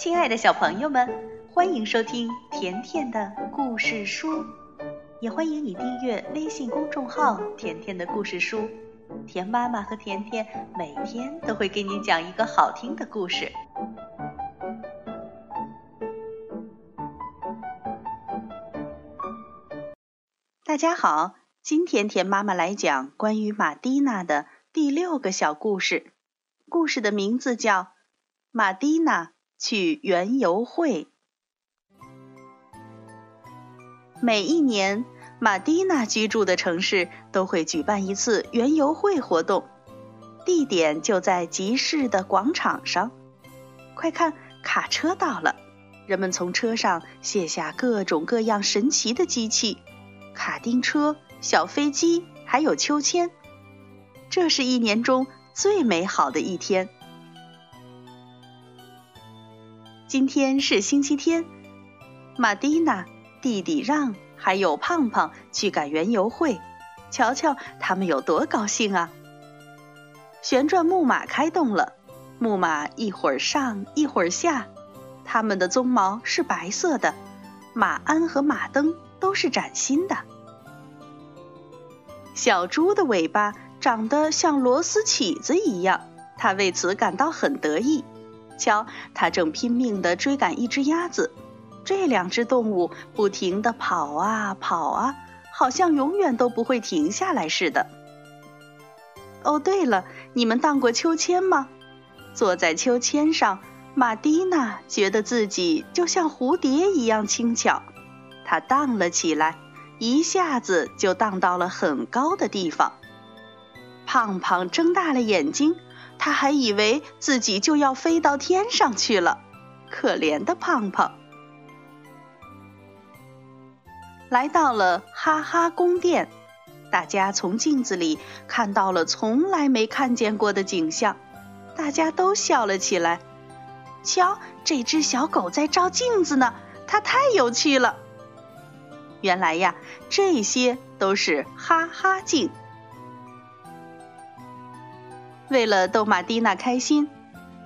亲爱的小朋友们，欢迎收听甜甜的故事书，也欢迎你订阅微信公众号“甜甜的故事书”。甜妈妈和甜甜每天都会给你讲一个好听的故事。大家好，今天甜妈妈来讲关于玛蒂娜的第六个小故事，故事的名字叫《玛蒂娜》。去园游会。每一年，马蒂娜居住的城市都会举办一次园游会活动，地点就在集市的广场上。快看，卡车到了！人们从车上卸下各种各样神奇的机器，卡丁车、小飞机，还有秋千。这是一年中最美好的一天。今天是星期天，玛蒂娜、弟弟让还有胖胖去赶园游会，瞧瞧他们有多高兴啊！旋转木马开动了，木马一会儿上一会儿下，它们的鬃毛是白色的，马鞍和马灯都是崭新的。小猪的尾巴长得像螺丝起子一样，它为此感到很得意。瞧，他正拼命地追赶一只鸭子。这两只动物不停地跑啊跑啊，好像永远都不会停下来似的。哦，对了，你们荡过秋千吗？坐在秋千上，玛蒂娜觉得自己就像蝴蝶一样轻巧。她荡了起来，一下子就荡到了很高的地方。胖胖睁大了眼睛。他还以为自己就要飞到天上去了，可怜的胖胖。来到了哈哈宫殿，大家从镜子里看到了从来没看见过的景象，大家都笑了起来。瞧，这只小狗在照镜子呢，它太有趣了。原来呀，这些都是哈哈镜。为了逗玛蒂娜开心，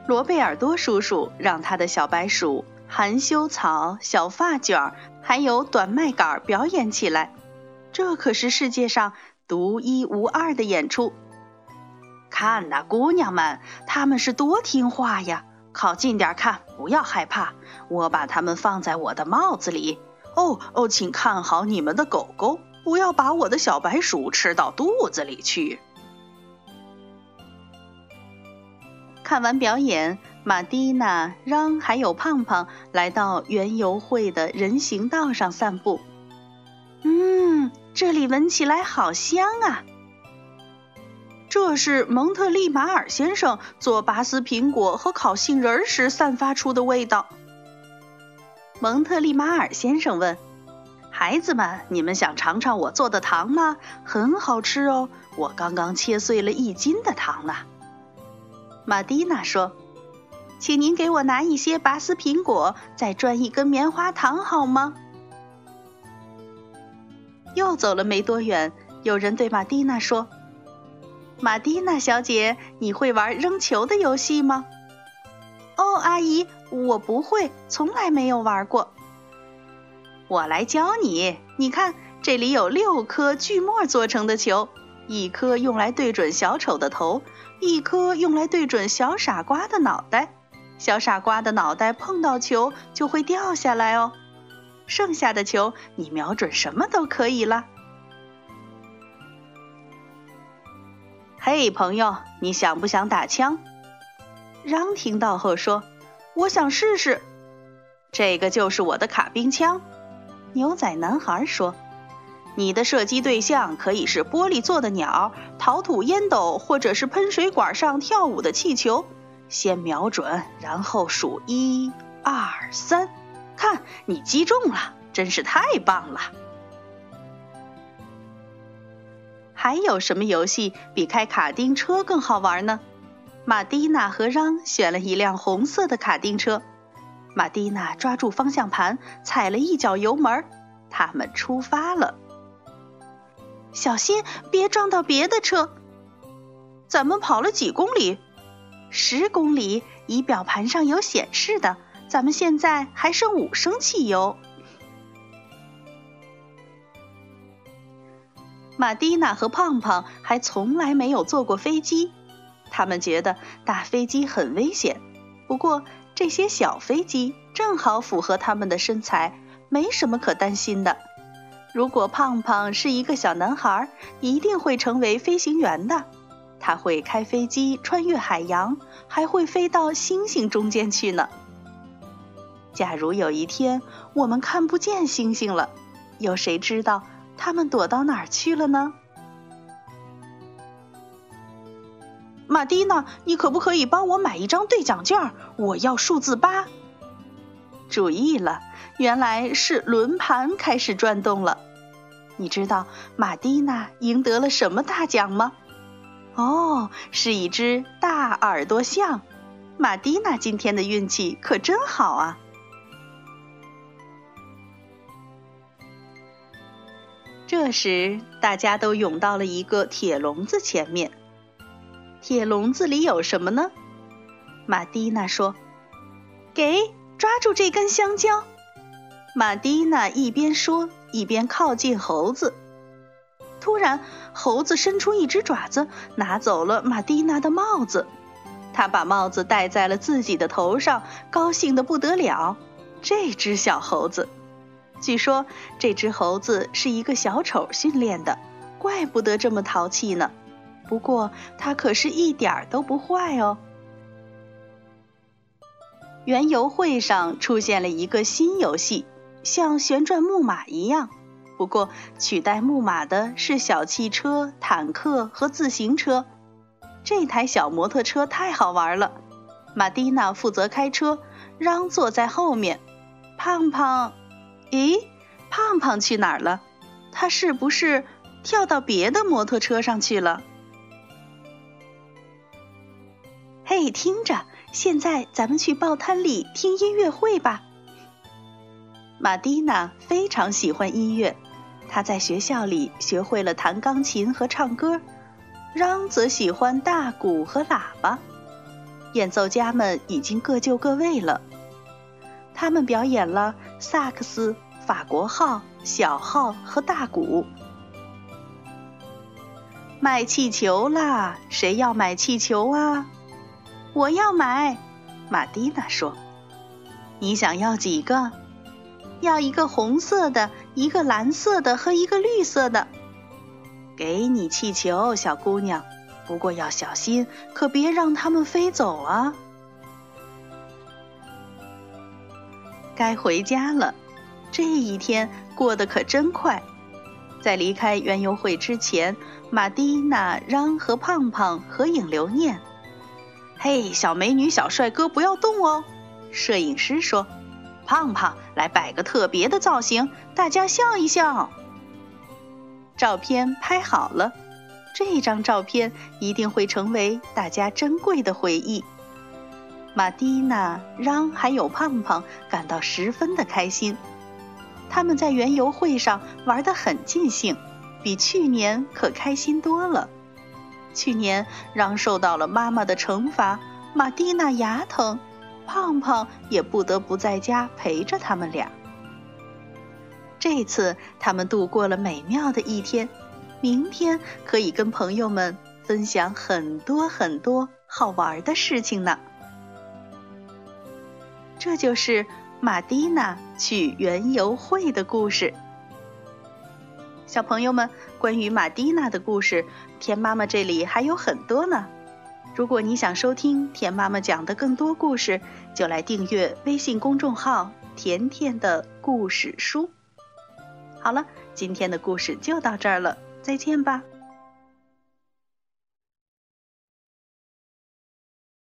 罗贝尔多叔叔让他的小白鼠、含羞草、小发卷还有短麦秆表演起来。这可是世界上独一无二的演出。看呐，姑娘们，他们是多听话呀！靠近点看，不要害怕，我把它们放在我的帽子里。哦哦，请看好你们的狗狗，不要把我的小白鼠吃到肚子里去。看完表演，玛蒂娜、让还有胖胖来到园游会的人行道上散步。嗯，这里闻起来好香啊！这是蒙特利马尔先生做拔丝苹果和烤杏仁时散发出的味道。蒙特利马尔先生问：“孩子们，你们想尝尝我做的糖吗？很好吃哦，我刚刚切碎了一斤的糖呢。”玛蒂娜说：“请您给我拿一些拔丝苹果，再转一根棉花糖好吗？”又走了没多远，有人对玛蒂娜说：“玛蒂娜小姐，你会玩扔球的游戏吗？”“哦，阿姨，我不会，从来没有玩过。”“我来教你，你看，这里有六颗锯末做成的球。”一颗用来对准小丑的头，一颗用来对准小傻瓜的脑袋。小傻瓜的脑袋碰到球就会掉下来哦。剩下的球你瞄准什么都可以了。嘿，朋友，你想不想打枪？让听到后说：“我想试试。”这个就是我的卡宾枪。牛仔男孩说。你的射击对象可以是玻璃做的鸟、陶土烟斗，或者是喷水管上跳舞的气球。先瞄准，然后数一、二、三，看你击中了，真是太棒了！还有什么游戏比开卡丁车更好玩呢？玛蒂娜和让选了一辆红色的卡丁车，玛蒂娜抓住方向盘，踩了一脚油门，他们出发了。小心，别撞到别的车。咱们跑了几公里？十公里，仪表盘上有显示的。咱们现在还剩五升汽油。马蒂娜和胖胖还从来没有坐过飞机，他们觉得大飞机很危险。不过这些小飞机正好符合他们的身材，没什么可担心的。如果胖胖是一个小男孩，一定会成为飞行员的。他会开飞机穿越海洋，还会飞到星星中间去呢。假如有一天我们看不见星星了，有谁知道？他们躲到哪儿去了呢？马蒂娜，你可不可以帮我买一张兑奖券？我要数字八。注意了，原来是轮盘开始转动了。你知道马蒂娜赢得了什么大奖吗？哦，是一只大耳朵象。马蒂娜今天的运气可真好啊！这时，大家都涌到了一个铁笼子前面。铁笼子里有什么呢？马蒂娜说：“给，抓住这根香蕉。”马蒂娜一边说，一边靠近猴子。突然，猴子伸出一只爪子，拿走了马蒂娜的帽子。他把帽子戴在了自己的头上，高兴得不得了。这只小猴子。据说这只猴子是一个小丑训练的，怪不得这么淘气呢。不过它可是一点儿都不坏哦。园游会上出现了一个新游戏，像旋转木马一样，不过取代木马的是小汽车、坦克和自行车。这台小摩托车太好玩了，马蒂娜负责开车，让坐在后面，胖胖。咦，胖胖去哪儿了？他是不是跳到别的摩托车上去了？嘿，听着，现在咱们去报摊里听音乐会吧。马蒂娜非常喜欢音乐，她在学校里学会了弹钢琴和唱歌。让则喜欢大鼓和喇叭。演奏家们已经各就各位了，他们表演了萨克斯。法国号、小号和大鼓。卖气球啦！谁要买气球啊？我要买。马蒂娜说：“你想要几个？要一个红色的，一个蓝色的和一个绿色的。给你气球，小姑娘。不过要小心，可别让它们飞走啊。”该回家了。这一天过得可真快，在离开园游会之前，马蒂娜让和胖胖合影留念。嘿，小美女、小帅哥，不要动哦！摄影师说：“胖胖，来摆个特别的造型，大家笑一笑。”照片拍好了，这张照片一定会成为大家珍贵的回忆。马蒂娜让还有胖胖感到十分的开心。他们在园游会上玩得很尽兴，比去年可开心多了。去年让受到了妈妈的惩罚，马蒂娜牙疼，胖胖也不得不在家陪着他们俩。这次他们度过了美妙的一天，明天可以跟朋友们分享很多很多好玩的事情呢。这就是。马蒂娜去园游会的故事，小朋友们，关于马蒂娜的故事，田妈妈这里还有很多呢。如果你想收听田妈妈讲的更多故事，就来订阅微信公众号“甜甜的故事书”。好了，今天的故事就到这儿了，再见吧。